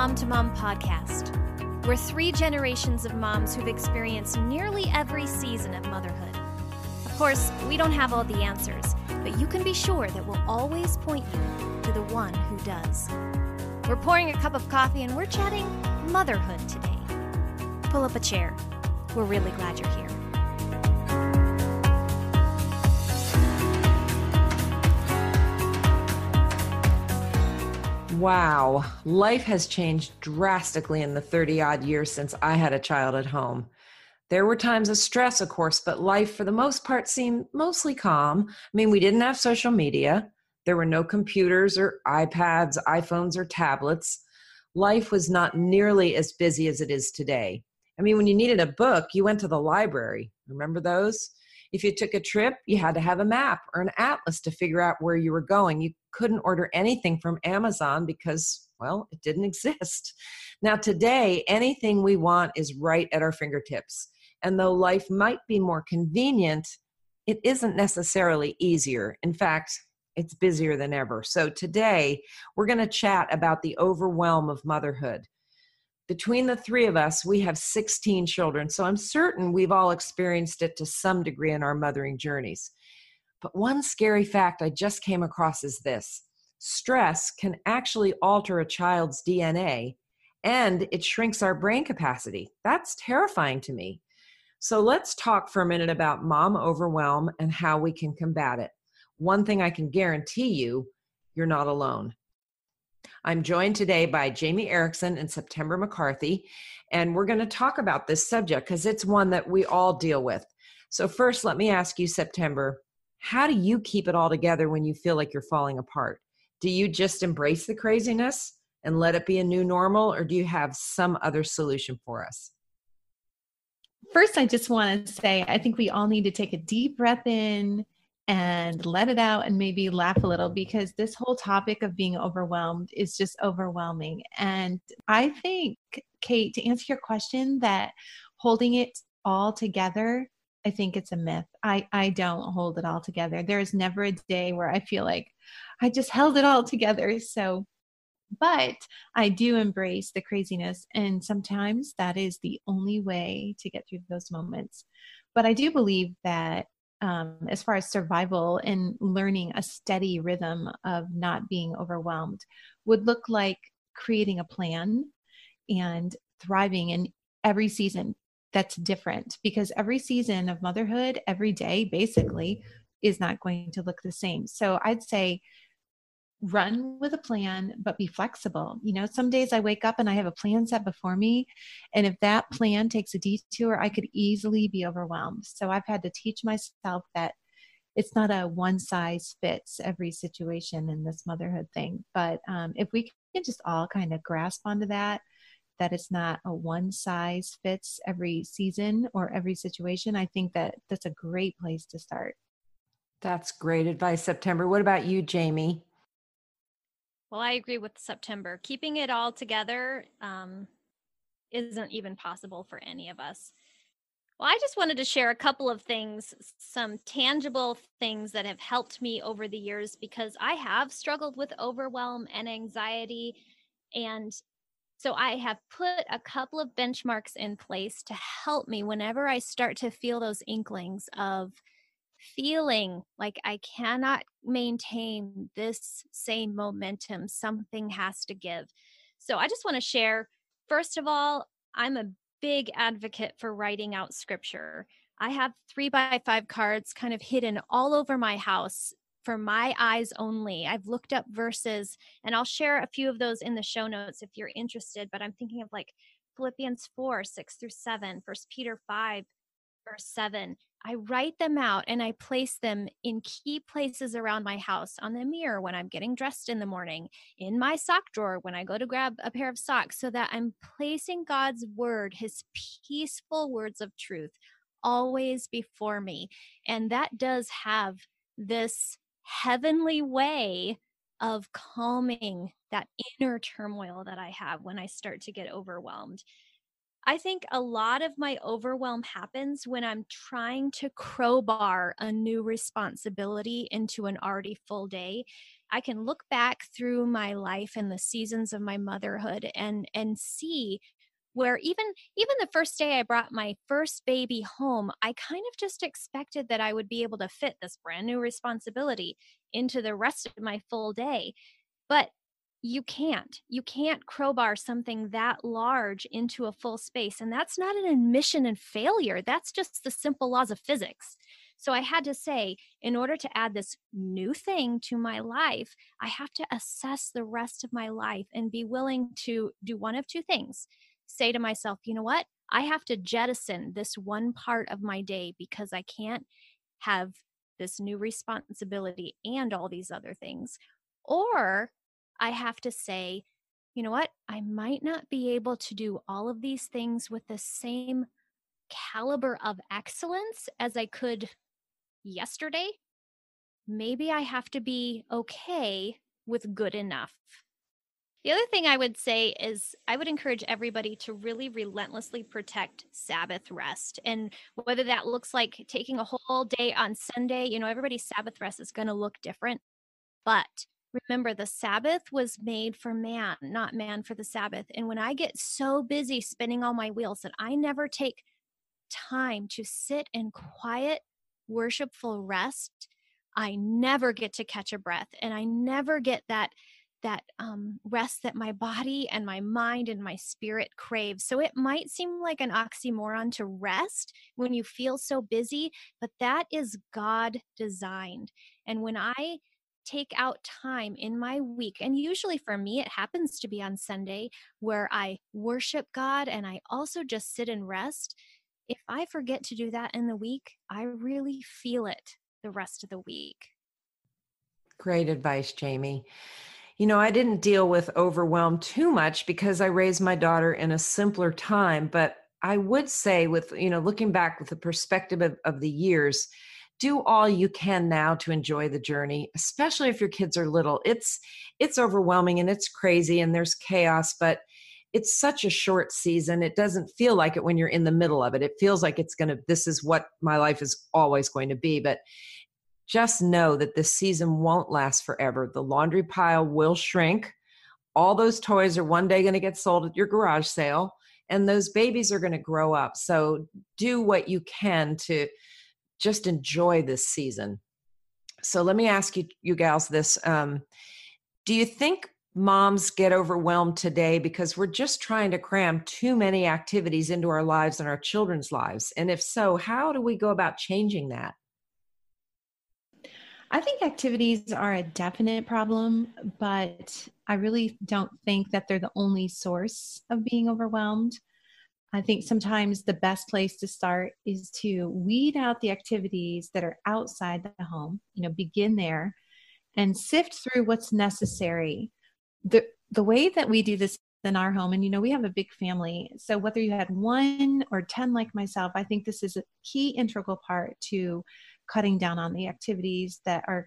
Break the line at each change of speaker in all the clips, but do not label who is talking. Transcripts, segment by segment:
Mom to Mom podcast. We're three generations of moms who've experienced nearly every season of motherhood. Of course, we don't have all the answers, but you can be sure that we'll always point you to the one who does. We're pouring a cup of coffee and we're chatting motherhood today. Pull up a chair. We're really glad you're here.
Wow, life has changed drastically in the 30 odd years since I had a child at home. There were times of stress, of course, but life for the most part seemed mostly calm. I mean, we didn't have social media, there were no computers or iPads, iPhones, or tablets. Life was not nearly as busy as it is today. I mean, when you needed a book, you went to the library. Remember those? If you took a trip, you had to have a map or an atlas to figure out where you were going. You couldn't order anything from Amazon because, well, it didn't exist. Now, today, anything we want is right at our fingertips. And though life might be more convenient, it isn't necessarily easier. In fact, it's busier than ever. So, today, we're going to chat about the overwhelm of motherhood between the three of us, we have 16 children, so I'm certain we've all experienced it to some degree in our mothering journeys. But one scary fact I just came across is this stress can actually alter a child's DNA and it shrinks our brain capacity. That's terrifying to me. So let's talk for a minute about mom overwhelm and how we can combat it. One thing I can guarantee you you're not alone. I'm joined today by Jamie Erickson and September McCarthy, and we're going to talk about this subject because it's one that we all deal with. So, first, let me ask you, September, how do you keep it all together when you feel like you're falling apart? Do you just embrace the craziness and let it be a new normal, or do you have some other solution for us?
First, I just want to say I think we all need to take a deep breath in and let it out and maybe laugh a little because this whole topic of being overwhelmed is just overwhelming. And I think, Kate, to answer your question, that holding it all together, I think it's a myth. I, I don't hold it all together. There is never a day where I feel like I just held it all together. So, but I do embrace the craziness. And sometimes that is the only way to get through those moments. But I do believe that um, as far as survival and learning a steady rhythm of not being overwhelmed would look like creating a plan and thriving in every season that's different because every season of motherhood every day basically is not going to look the same. So i'd say run with a plan but be flexible. You know some days i wake up and i have a plan set before me and if that plan takes a detour i could easily be overwhelmed. So i've had to teach myself that it's not a one size fits every situation in this motherhood thing. But um, if we can just all kind of grasp onto that that it's not a one size fits every season or every situation i think that that's a great place to start.
That's great advice september. What about you jamie
well, I agree with September. Keeping it all together um, isn't even possible for any of us. Well, I just wanted to share a couple of things, some tangible things that have helped me over the years because I have struggled with overwhelm and anxiety. And so I have put a couple of benchmarks in place to help me whenever I start to feel those inklings of feeling like I cannot maintain this same momentum. Something has to give. So I just want to share first of all, I'm a big advocate for writing out scripture. I have three by five cards kind of hidden all over my house for my eyes only. I've looked up verses and I'll share a few of those in the show notes if you're interested. But I'm thinking of like Philippians 4, 6 through 7, First Peter 5, verse 7. I write them out and I place them in key places around my house on the mirror when I'm getting dressed in the morning, in my sock drawer when I go to grab a pair of socks, so that I'm placing God's word, his peaceful words of truth, always before me. And that does have this heavenly way of calming that inner turmoil that I have when I start to get overwhelmed. I think a lot of my overwhelm happens when I'm trying to crowbar a new responsibility into an already full day. I can look back through my life and the seasons of my motherhood and and see where even even the first day I brought my first baby home, I kind of just expected that I would be able to fit this brand new responsibility into the rest of my full day. But you can't. You can't crowbar something that large into a full space. And that's not an admission and failure. That's just the simple laws of physics. So I had to say, in order to add this new thing to my life, I have to assess the rest of my life and be willing to do one of two things say to myself, you know what? I have to jettison this one part of my day because I can't have this new responsibility and all these other things. Or I have to say, you know what? I might not be able to do all of these things with the same caliber of excellence as I could yesterday. Maybe I have to be okay with good enough. The other thing I would say is I would encourage everybody to really relentlessly protect Sabbath rest. And whether that looks like taking a whole day on Sunday, you know, everybody's Sabbath rest is going to look different. But remember, the Sabbath was made for man, not man for the Sabbath. And when I get so busy spinning all my wheels that I never take time to sit in quiet, worshipful rest, I never get to catch a breath and I never get that that um, rest that my body and my mind and my spirit crave. So it might seem like an oxymoron to rest when you feel so busy, but that is God designed. And when I take out time in my week, and usually for me, it happens to be on Sunday where I worship God and I also just sit and rest. If I forget to do that in the week, I really feel it the rest of the week.
Great advice, Jamie. You know, I didn't deal with overwhelm too much because I raised my daughter in a simpler time. But I would say, with, you know, looking back with the perspective of, of the years, do all you can now to enjoy the journey especially if your kids are little it's it's overwhelming and it's crazy and there's chaos but it's such a short season it doesn't feel like it when you're in the middle of it it feels like it's going to this is what my life is always going to be but just know that this season won't last forever. The laundry pile will shrink. All those toys are one day going to get sold at your garage sale, and those babies are going to grow up. So do what you can to just enjoy this season. So let me ask you, you gals, this: um, Do you think moms get overwhelmed today because we're just trying to cram too many activities into our lives and our children's lives? And if so, how do we go about changing that?
I think activities are a definite problem, but I really don't think that they're the only source of being overwhelmed. I think sometimes the best place to start is to weed out the activities that are outside the home, you know, begin there and sift through what's necessary. The the way that we do this in our home and you know we have a big family so whether you had one or 10 like myself i think this is a key integral part to cutting down on the activities that are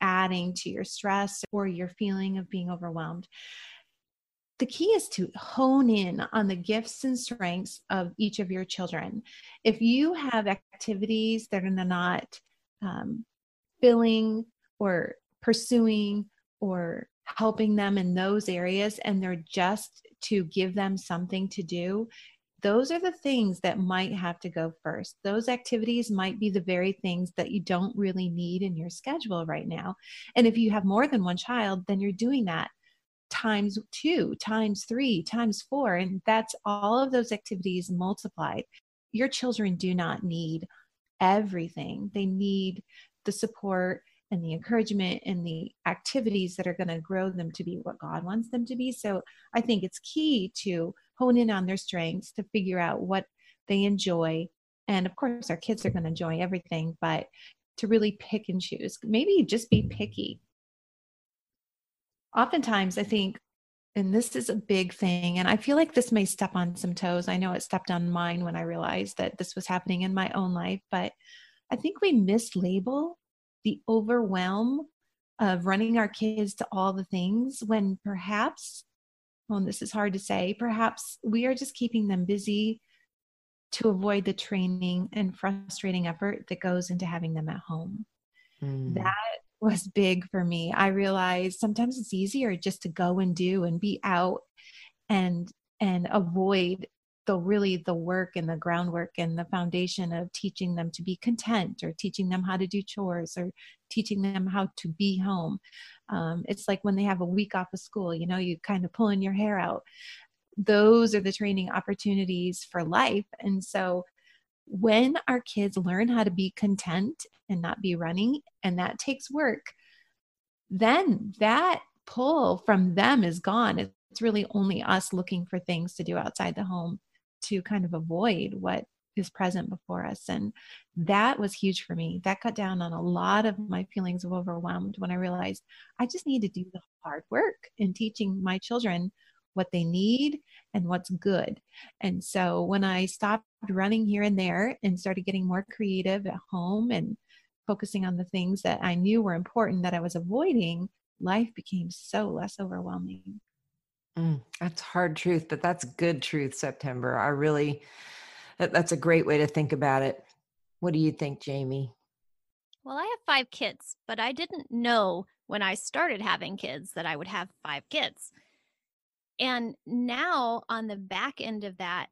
adding to your stress or your feeling of being overwhelmed. The key is to hone in on the gifts and strengths of each of your children. If you have activities that are not um, filling or pursuing or helping them in those areas and they're just to give them something to do, those are the things that might have to go first. Those activities might be the very things that you don't really need in your schedule right now. And if you have more than one child, then you're doing that times two, times three, times four. And that's all of those activities multiplied. Your children do not need everything, they need the support and the encouragement and the activities that are going to grow them to be what God wants them to be. So I think it's key to hone in on their strengths to figure out what they enjoy. And of course, our kids are going to enjoy everything, but to really pick and choose, maybe just be picky. Oftentimes, I think, and this is a big thing, and I feel like this may step on some toes. I know it stepped on mine when I realized that this was happening in my own life, but I think we mislabel the overwhelm of running our kids to all the things when perhaps well, this is hard to say, perhaps we are just keeping them busy to avoid the training and frustrating effort that goes into having them at home. Mm. That was big for me. I realized sometimes it's easier just to go and do and be out and and avoid the really the work and the groundwork and the foundation of teaching them to be content or teaching them how to do chores or teaching them how to be home. Um, it's like when they have a week off of school you know you kind of pulling your hair out. Those are the training opportunities for life. And so when our kids learn how to be content and not be running and that takes work then that pull from them is gone it's really only us looking for things to do outside the home to kind of avoid what is present before us. And that was huge for me. That cut down on a lot of my feelings of overwhelmed when I realized I just need to do the hard work in teaching my children what they need and what's good. And so when I stopped running here and there and started getting more creative at home and focusing on the things that I knew were important that I was avoiding, life became so less overwhelming.
Mm, that's hard truth, but that's good truth, September. I really, that, that's a great way to think about it. What do you think, Jamie?
Well, I have five kids, but I didn't know when I started having kids that I would have five kids. And now, on the back end of that,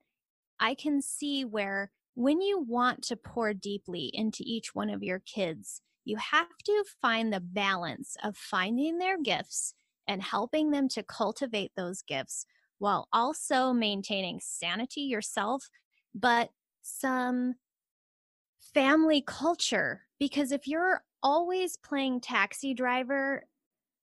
I can see where when you want to pour deeply into each one of your kids, you have to find the balance of finding their gifts and helping them to cultivate those gifts while also maintaining sanity yourself, but some family culture. Because if you're always playing taxi driver,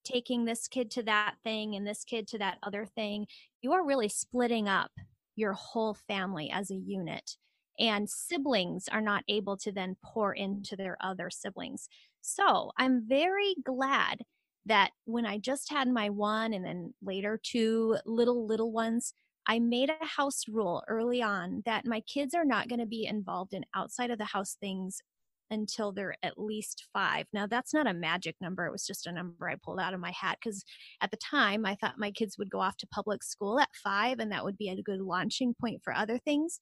taking this kid to that thing and this kid to that other thing, you are really splitting up your whole family as a unit. And siblings are not able to then pour into their other siblings. So I'm very glad that when I just had my one and then later two little, little ones, I made a house rule early on that my kids are not going to be involved in outside of the house things until they're at least five. Now, that's not a magic number. It was just a number I pulled out of my hat because at the time I thought my kids would go off to public school at five and that would be a good launching point for other things.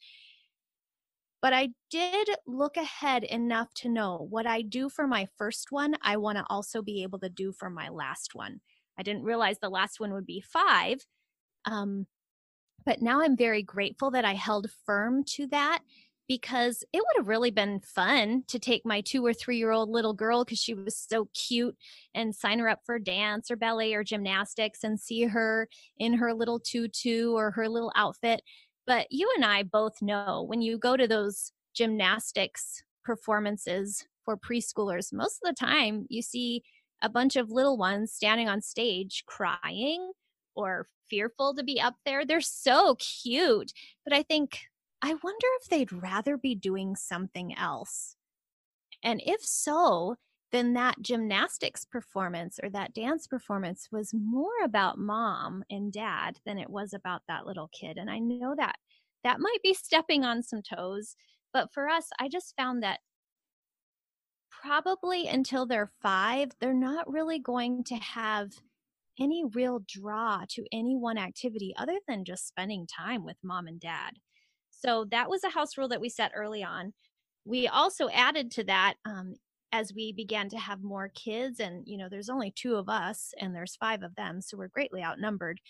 But I did look ahead enough to know what I do for my first one, I want to also be able to do for my last one. I didn't realize the last one would be five. Um, but now I'm very grateful that I held firm to that because it would have really been fun to take my two or three year old little girl because she was so cute and sign her up for dance or ballet or gymnastics and see her in her little tutu or her little outfit. But you and I both know when you go to those gymnastics performances for preschoolers, most of the time you see a bunch of little ones standing on stage crying or fearful to be up there. They're so cute. But I think, I wonder if they'd rather be doing something else. And if so, then that gymnastics performance or that dance performance was more about mom and dad than it was about that little kid. And I know that that might be stepping on some toes. But for us, I just found that probably until they're five, they're not really going to have any real draw to any one activity other than just spending time with mom and dad. So that was a house rule that we set early on. We also added to that um, as we began to have more kids and you know there's only two of us and there's five of them so we're greatly outnumbered.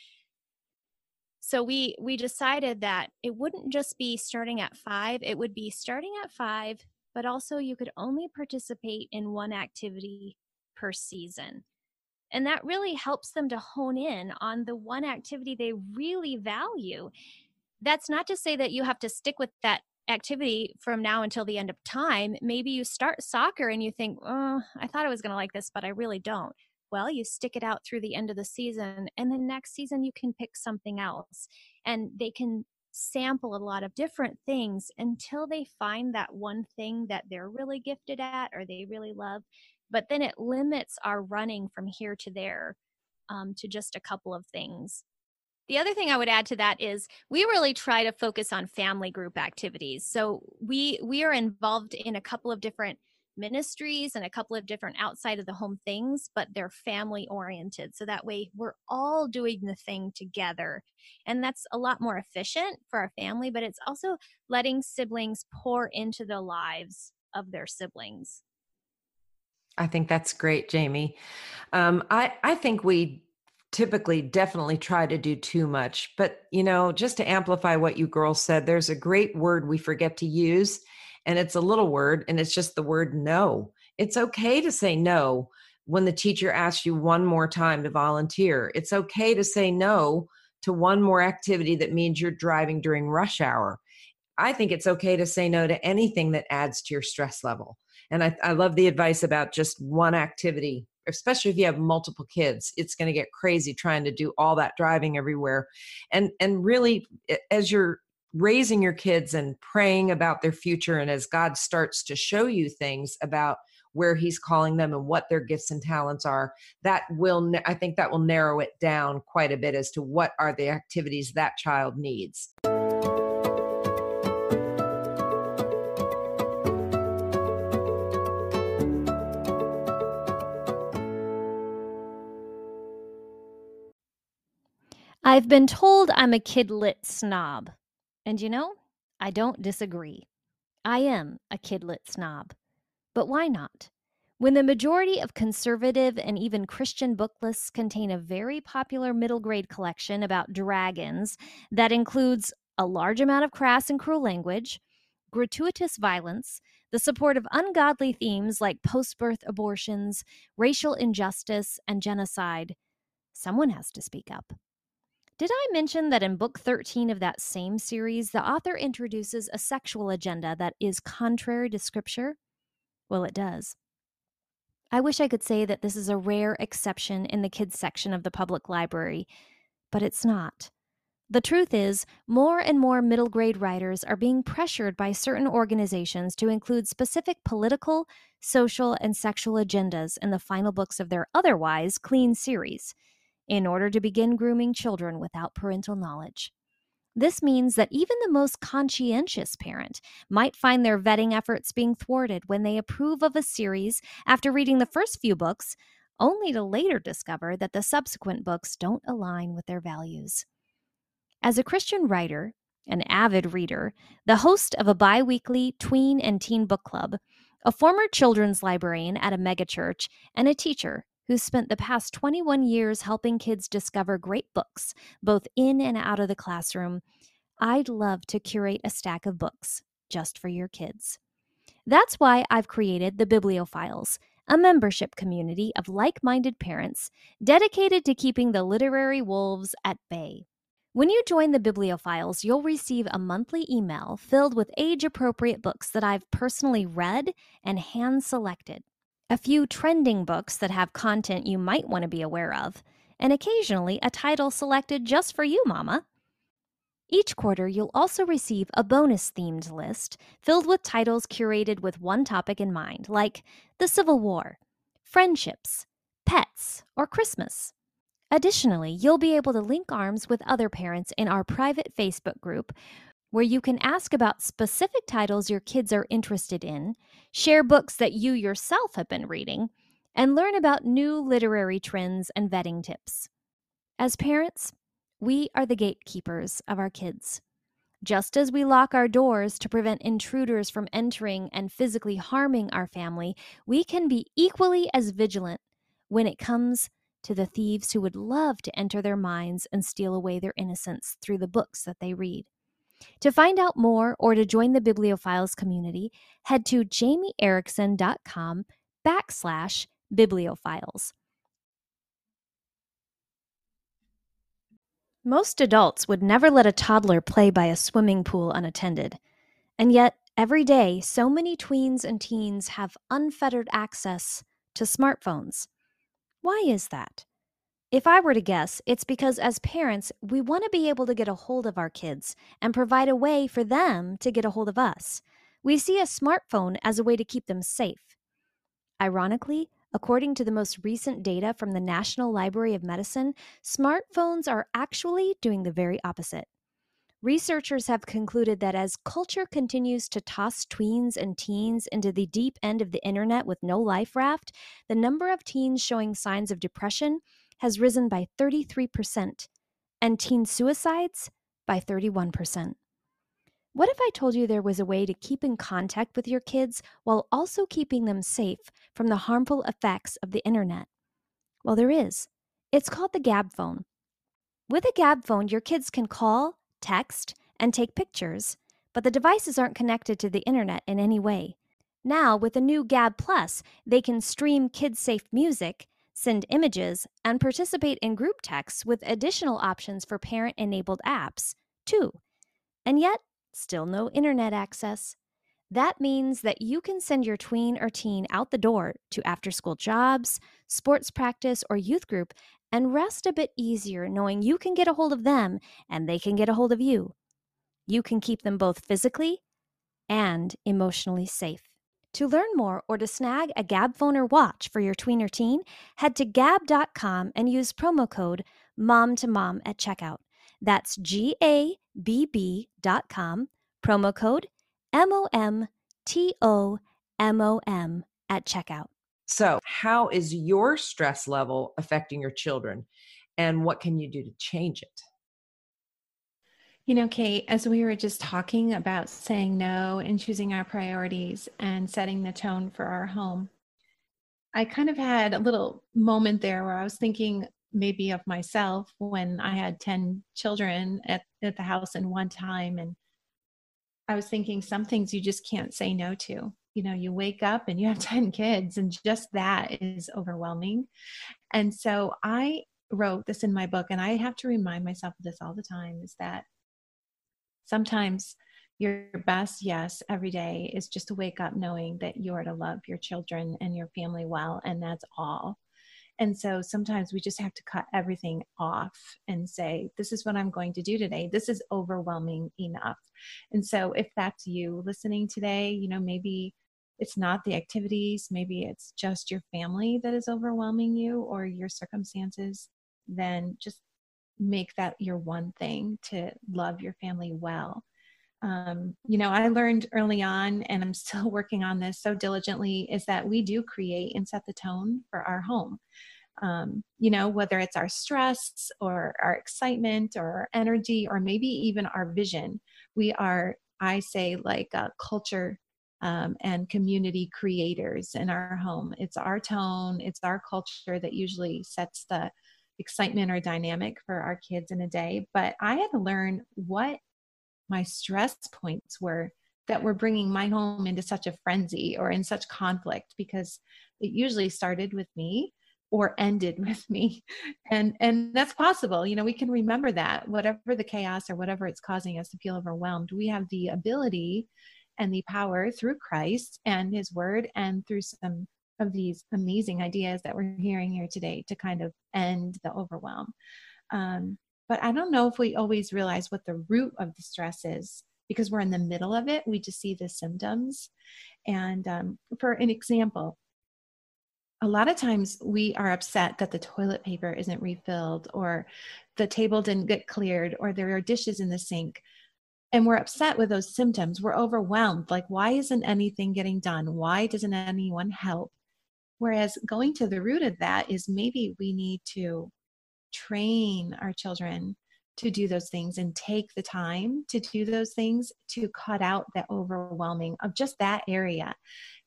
So we we decided that it wouldn't just be starting at 5 it would be starting at 5 but also you could only participate in one activity per season. And that really helps them to hone in on the one activity they really value that's not to say that you have to stick with that activity from now until the end of time. Maybe you start soccer and you think, oh, I thought I was going to like this, but I really don't. Well, you stick it out through the end of the season, and then next season you can pick something else. And they can sample a lot of different things until they find that one thing that they're really gifted at or they really love. But then it limits our running from here to there um, to just a couple of things. The other thing I would add to that is we really try to focus on family group activities. So we we are involved in a couple of different ministries and a couple of different outside of the home things, but they're family oriented. So that way we're all doing the thing together. And that's a lot more efficient for our family, but it's also letting siblings pour into the lives of their siblings.
I think that's great, Jamie. Um, I, I think we typically definitely try to do too much. But, you know, just to amplify what you girls said, there's a great word we forget to use, and it's a little word, and it's just the word no. It's okay to say no when the teacher asks you one more time to volunteer. It's okay to say no to one more activity that means you're driving during rush hour. I think it's okay to say no to anything that adds to your stress level. And I, I love the advice about just one activity especially if you have multiple kids it's going to get crazy trying to do all that driving everywhere. And and really as you're raising your kids and praying about their future and as god starts to show you things about where he's calling them and what their gifts and talents are that will i think that will narrow it down quite a bit as to what are the activities that child needs
I've been told I'm a kidlit snob. And you know, I don't disagree. I am a kidlit snob. But why not? When the majority of conservative and even Christian book lists contain a very popular middle grade collection about dragons that includes a large amount of crass and cruel language, gratuitous violence, the support of ungodly themes like post birth abortions, racial injustice, and genocide, someone has to speak up. Did I mention that in book 13 of that same series, the author introduces a sexual agenda that is contrary to scripture? Well, it does. I wish I could say that this is a rare exception in the kids section of the public library, but it's not. The truth is, more and more middle grade writers are being pressured by certain organizations to include specific political, social, and sexual agendas in the final books of their otherwise clean series in order to begin grooming children without parental knowledge. This means that even the most conscientious parent might find their vetting efforts being thwarted when they approve of a series after reading the first few books, only to later discover that the subsequent books don't align with their values. As a Christian writer, an avid reader, the host of a bi weekly tween and teen book club, a former children's librarian at a megachurch, and a teacher who spent the past 21 years helping kids discover great books, both in and out of the classroom, I'd love to curate a stack of books just for your kids. That's why I've created the Bibliophiles, a membership community of like minded parents dedicated to keeping the literary wolves at bay. When you join the Bibliophiles, you'll receive a monthly email filled with age appropriate books that I've personally read and hand selected a few trending books that have content you might want to be aware of, and occasionally a title selected just for you, Mama. Each quarter, you'll also receive a bonus themed list filled with titles curated with one topic in mind, like the Civil War, friendships, pets, or Christmas. Additionally, you'll be able to link arms with other parents in our private Facebook group where you can ask about specific titles your kids are interested in, share books that you yourself have been reading, and learn about new literary trends and vetting tips. As parents, we are the gatekeepers of our kids. Just as we lock our doors to prevent intruders from entering and physically harming our family, we can be equally as vigilant when it comes to the thieves who would love to enter their minds and steal away their innocence through the books that they read. To find out more or to join the Bibliophiles community, head to jamieerickson.com backslash bibliophiles. Most adults would never let a toddler play by a swimming pool unattended. And yet, every day, so many tweens and teens have unfettered access to smartphones. Why is that? If I were to guess, it's because as parents, we want to be able to get a hold of our kids and provide a way for them to get a hold of us. We see a smartphone as a way to keep them safe. Ironically, according to the most recent data from the National Library of Medicine, smartphones are actually doing the very opposite. Researchers have concluded that as culture continues to toss tweens and teens into the deep end of the internet with no life raft, the number of teens showing signs of depression has risen by 33%, and teen suicides by 31%. What if I told you there was a way to keep in contact with your kids while also keeping them safe from the harmful effects of the internet? Well, there is. It's called the Gabb phone. With a Gabb phone, your kids can call, text, and take pictures, but the devices aren't connected to the internet in any way. Now, with the new Gabb Plus, they can stream kid safe music, send images, and participate in group texts with additional options for parent enabled apps, too. And yet, still no internet access. That means that you can send your tween or teen out the door to after school jobs, sports practice, or youth group and rest a bit easier knowing you can get a hold of them and they can get a hold of you. You can keep them both physically and emotionally safe. To learn more or to snag a Gabb phone or watch for your tween or teen, head to gabb.com and use promo code MOM to MOM at checkout. That's G A B B.com, promo code M O M T O M O M at checkout.
So, how is your stress level affecting your children? And what can you do to change it?
You know, Kate, as we were just talking about saying no and choosing our priorities and setting the tone for our home, I kind of had a little moment there where I was thinking maybe of myself when I had 10 children at, at the house in one time. And I was thinking some things you just can't say no to. You know, you wake up and you have 10 kids, and just that is overwhelming. And so I wrote this in my book, and I have to remind myself of this all the time is that sometimes your best yes every day is just to wake up knowing that you are to love your children and your family well and that's all. And so sometimes we just have to cut everything off and say this is what i'm going to do today. This is overwhelming enough. And so if that's you listening today you know maybe it's not the activities maybe it's just your family that is overwhelming you or your circumstances then just make that your one thing to love your family well. Um, you know, I learned early on, and I'm still working on this so diligently, is that we do create and set the tone for our home. Um, you know, whether it's our stress or our excitement or our energy or maybe even our vision, we are, I say, like a culture um, and community creators in our home. It's our tone, it's our culture that usually sets the excitement or dynamic for our kids in a day. But I had to learn what my stress points were that were bringing my home into such a frenzy or in such conflict because it usually started with me or ended with me and and that's possible you know we can remember that whatever the chaos or whatever it's causing us to feel overwhelmed we have the ability and the power through Christ and his word and through some of these amazing ideas that we're hearing here today to kind of end the overwhelm. Um, but I don't know if we always realize what the root of the stress is because we're in the middle of it. We just see the symptoms. And um, for an example, a lot of times we are upset that the toilet paper isn't refilled or the table didn't get cleared or there are dishes in the sink and we're upset with those symptoms we're overwhelmed like why isn't anything getting done why doesn't anyone help Whereas going to the root of that is maybe we need to train our children to do those things and take the time to do those things to cut out that overwhelming of just that area.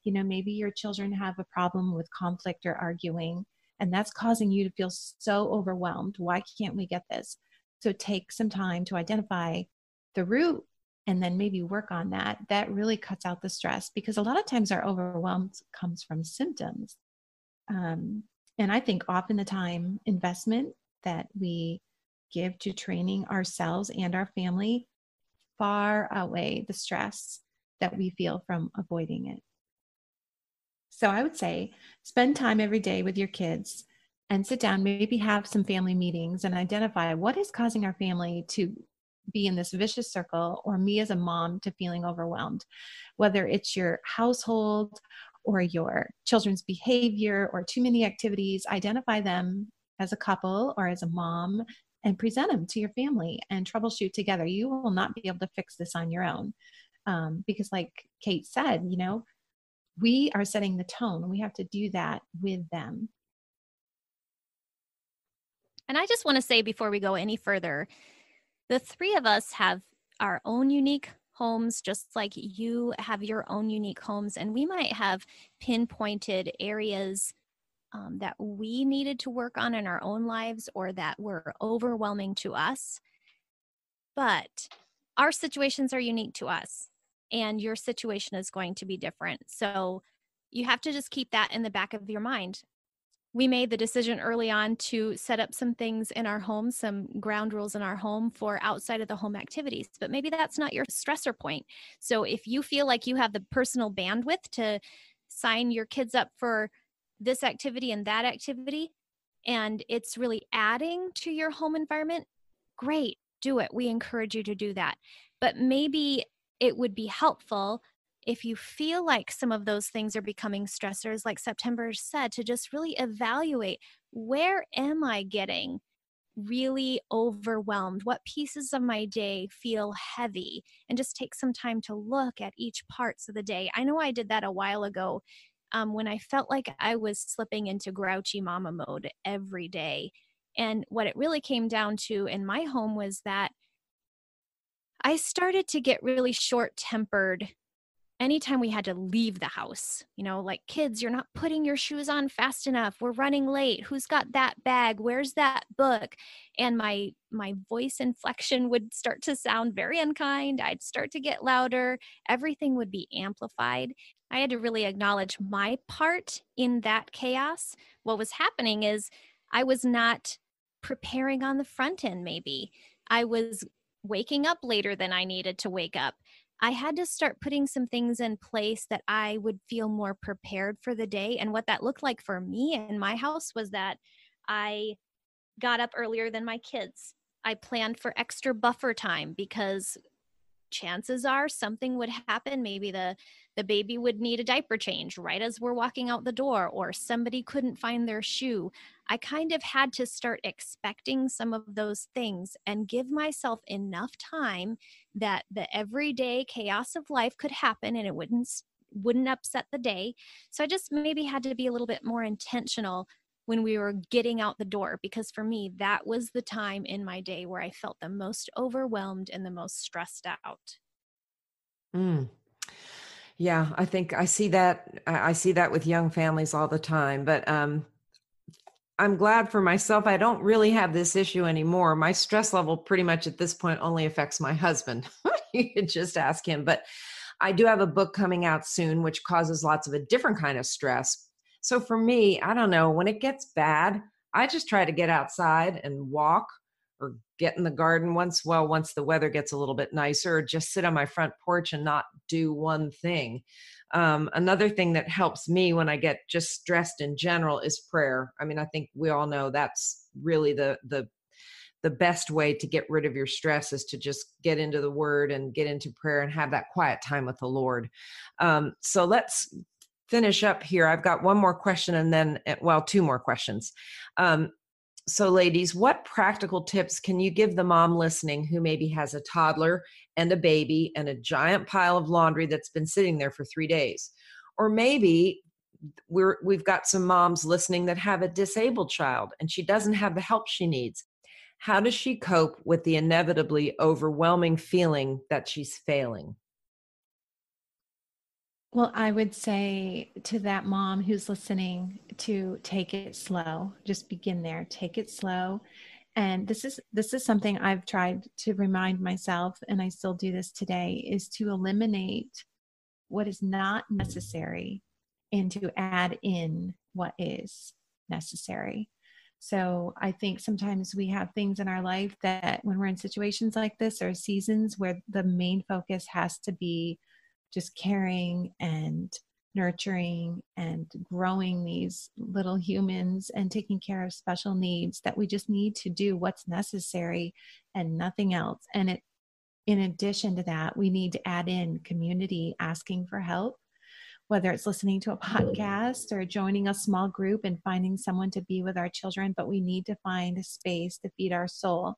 You know, maybe your children have a problem with conflict or arguing, and that's causing you to feel so overwhelmed. Why can't we get this? So take some time to identify the root and then maybe work on that. That really cuts out the stress because a lot of times our overwhelm comes from symptoms. Um, and I think often the time investment that we give to training ourselves and our family far outweigh the stress that we feel from avoiding it. So I would say spend time every day with your kids and sit down, maybe have some family meetings and identify what is causing our family to be in this vicious circle or me as a mom to feeling overwhelmed, whether it's your household or your children's behavior or too many activities, identify them as a couple or as a mom and present them to your family and troubleshoot together. You will not be able to fix this on your own. Um, because, like Kate said, you know, we are setting the tone. We have to do that with them.
And I just want to say before we go any further, the three of us have our own unique
homes just like you have your own unique homes and we might have pinpointed areas um, that we needed to work on in our own lives or that were overwhelming to us. But our situations are unique to us and your situation is going to be different. So you have to just keep that in the back of your mind we made the decision early on to set up some things in our home, some ground rules in our home for outside of the home activities. But maybe that's not your stressor point. So if you feel like you have the personal bandwidth to sign your kids up for this activity and that activity, and it's really adding to your home environment, great, do it. We encourage you to do that. But maybe it would be helpful if you feel like some of those things are becoming stressors, like September said, to just really evaluate where am I getting really overwhelmed? What pieces of my day feel heavy? And just take some time to look at each parts of the day. I know I did that a while ago um, when I felt like I was slipping into grouchy mama mode every day. And what it really came down to in my home was that I started to get really short tempered anytime we had to leave the house, you know, like kids, you're not putting your shoes on fast enough. We're running late. Who's got that bag? Where's that book? And my my voice inflection would start to sound very unkind. I'd start to get louder. Everything would be amplified. I had to really acknowledge my part in that chaos. What was happening is I was not preparing on the front end maybe. I was waking up later than I needed to wake up. I had to start putting some things in place that I would feel more prepared for the day. And what that looked like for me in my house was that I got up earlier than my kids. I planned for extra buffer time because chances are something would happen. Maybe the the baby would need a diaper change right as we're walking out the door or somebody couldn't find their shoe. I kind of had to start expecting some of those things and give myself enough time that the everyday chaos of life could happen and it wouldn't wouldn't upset the day. So i just maybe had to be a little bit more intentional when we were getting out the door because for me that was the time in my day where i felt the most overwhelmed and the most stressed out.
Mm. yeah i think i see that i see that with young families all the time but um i'm glad for myself i don't really have this issue anymore. My stress level pretty much at this point only affects my husband. You could just ask him but i do have a book coming out soon which causes lots of a different kind of stress so for me, I don't know, when it gets bad, I just try to get outside and walk or get in the garden once well once the weather gets a little bit nicer or just sit on my front porch and not do one thing. Um, another thing that helps me when i get just stressed in general is prayer. I mean i think we all know that's really the the the best way to get rid of your stress is to just get into the word and get into prayer and have that quiet time with the lord. Um, so let's finish up here, I've got one more question and then, eh, well, two more questions. Um, so, ladies, what practical tips can you give the mom listening who maybe has a toddler and a baby and a giant pile of laundry that's been sitting there for three days? Or maybe we're, we've got some moms listening that have a disabled child and she doesn't have the help she needs. How does she cope with the inevitably overwhelming feeling that she's failing?
Well, I would say to that mom who's listening to take it slow. Just begin there. Take it slow. And this is this is something I've tried to remind myself and I still do this today is to eliminate what is not necessary and to add in what is necessary. So I think sometimes we have things in our life that when we're in situations like this or seasons where the main focus has to be just caring and nurturing and growing these little humans and taking care of special needs that we just need to do what's necessary and nothing else. And it in addition to that we need to add in community asking for help whether it's listening to a podcast or joining a small group and finding someone to be with our children but we need to find a space to feed our soul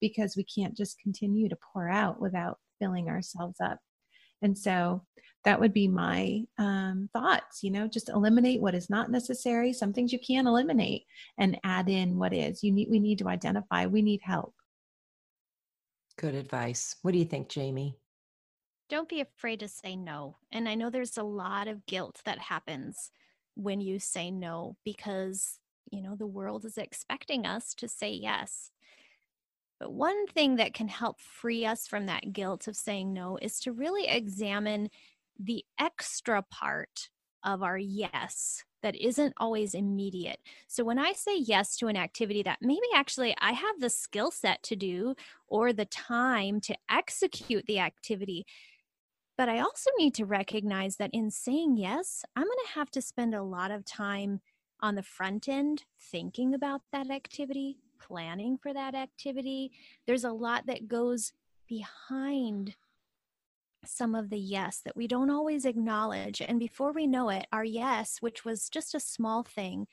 because we can't just continue to pour out without filling ourselves up and so that would be my um, thoughts, you know, just eliminate what is not necessary. Some things you can eliminate and add in what is. You need, we need to identify, we need help.
Good advice. What do you think, Jamie?
don't be afraid to say no. And I know there's a lot of guilt that happens when you say no because, you know, the world is expecting us to say yes. But one thing that can help free us from that guilt of saying no is to really examine the extra part of our yes that isn't always immediate. So when I say yes to an activity that maybe actually I have the skill set to do or the time to execute the activity, but I also need to recognize that in saying yes, I'm going to have to spend a lot of time on the front end thinking about that activity, planning for that activity. There's a lot that goes behind some of the yes that we don't always acknowledge. And before we know it, our yes, which was just a small thing,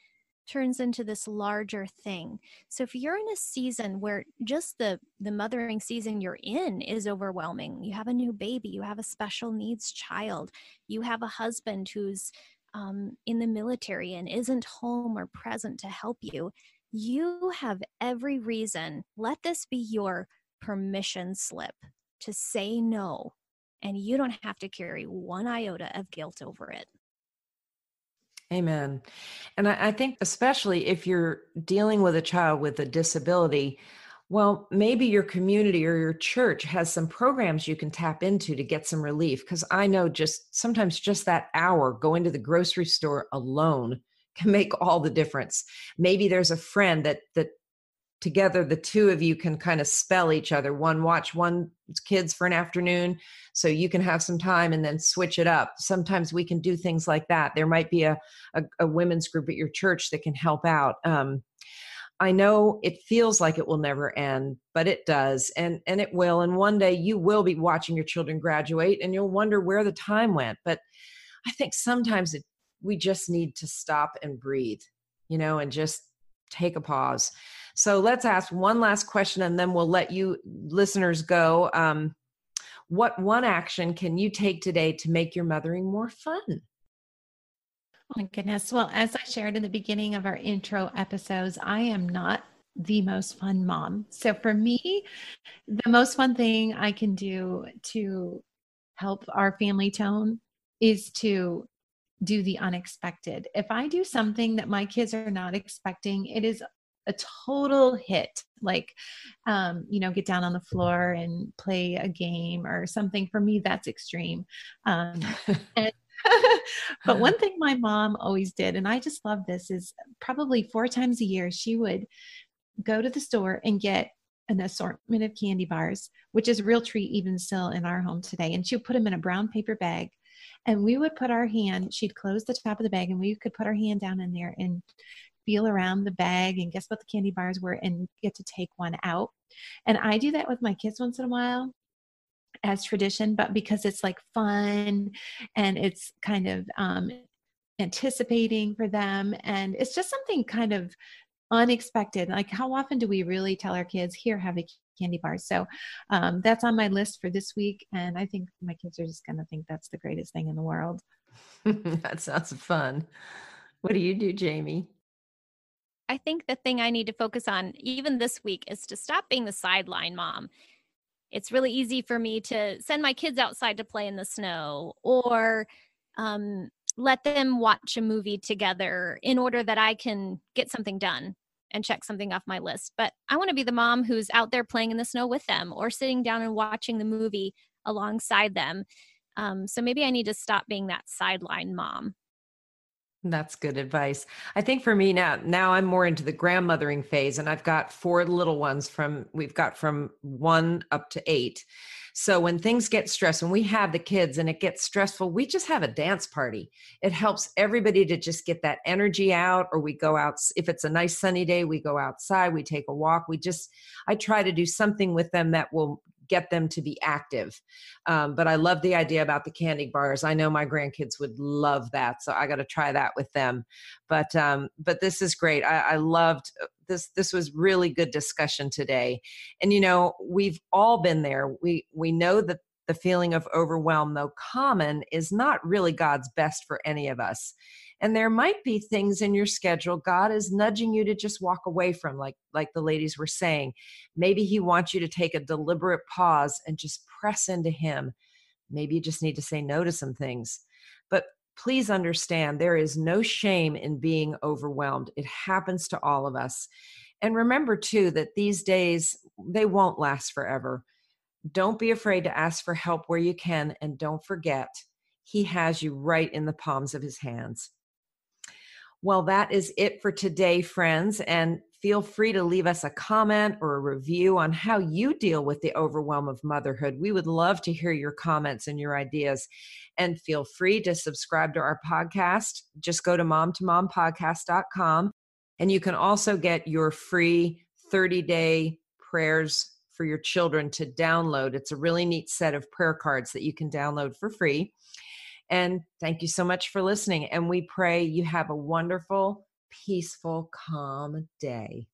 turns into this larger thing. So if you're in a season where just the the mothering season you're in is overwhelming, you have a new baby, you have a special needs child, you have a husband who's um, in the military and isn't home or present to help you, you have every reason. Let this be your permission slip to say no, and you don't have to carry one iota of guilt over it.
Amen. And I, I, think, especially if you're dealing with a child with a disability, well, maybe your community or your church has some programs you can tap into to get some relief. Because I know just sometimes just that hour going to the grocery store alone can make all the difference. Maybe there's a friend that that together the two of you can kind of spell each other. One watch one kids for an afternoon so you can have some time and then switch it up. Sometimes we can do things like that. There might be a, a, a women's group at your church that can help out. Um, i know it feels like it will never end but it does and and it will and one day you will be watching your children graduate and you'll wonder where the time went. But i think sometimes it, we just need to stop and breathe you know and just take a pause so let's ask one last question and then we'll let you listeners go. Um, what one action can you take today to make your mothering more fun?
Oh my goodness. Well, as I shared in the beginning of our intro episodes, I am not the most fun mom. So for me, the most fun thing I can do to help our family tone is to do the unexpected. If I do something that my kids are not expecting, it is a total hit. Like um, you know get down on the floor and play a game or something for me that's extreme. Um, and, but one thing my mom always did and i just love this is probably four times a year she would go to the store and get an assortment of candy bars which is a real treat even still in our home today. And she would put them in a brown paper bag and we would put our hand she'd close the top of the bag and we could put our hand down in there and feel around the bag and guess what the candy bars were and get to take one out. And I do that with my kids once in a while as tradition, but because it's like fun and it's kind of um, anticipating for them. And it's just something kind of unexpected. Like, how often do we really tell our kids, here, have a candy bar? So um, that's on my list for this week. And I think my kids are just going to think that's the greatest thing in the world.
that sounds fun. What do you do, Jamie?
I think the thing I need to focus on even this week is to stop being the sideline mom. It's really easy for me to send my kids outside to play in the snow or um, let them watch a movie together in order that I can get something done and check something off my list. But I want to be the mom who's out there playing in the snow with them or sitting down and watching the movie alongside them. Um, so maybe I need to stop being that sideline mom.
That's good advice. I think for me now, now I'm more into the grandmothering phase, and I've got four little ones from we've got from one up to eight. So when things get stressed, when we have the kids and it gets stressful, we just have a dance party. It helps everybody to just get that energy out, or we go out. If it's a nice sunny day, we go outside, we take a walk. We just, I try to do something with them that will get them to be active. Um, but I love the idea about the candy bars. I know my grandkids would love that, so I got to try that with them. But um, but this is great. I, I loved uh, this. This was really good discussion today. And you know, we've all been there. We we know that the feeling of overwhelm, though common, is not really God's best for any of us and there might be things in your schedule god is nudging you to just walk away from like like the ladies were saying maybe he wants you to take a deliberate pause and just press into him Maybe you just need to say no to some things. But please understand there is no shame in being overwhelmed. It happens to all of us. And remember, too, that these days, they won't last forever. Don't be afraid to ask for help where you can. And don't forget, He has you right in the palms of His hands. Well, that is it for today, friends. And feel free to leave us a comment or a review on how you deal with the overwhelm of motherhood. We would love to hear your comments and your ideas. And feel free to subscribe to our podcast. Just go to momtomompodcast.com. And you can also get your free 30 day prayers for your children to download. It's a really neat set of prayer cards that you can download for free. And thank you so much for listening. And we pray you have a wonderful, peaceful, calm day.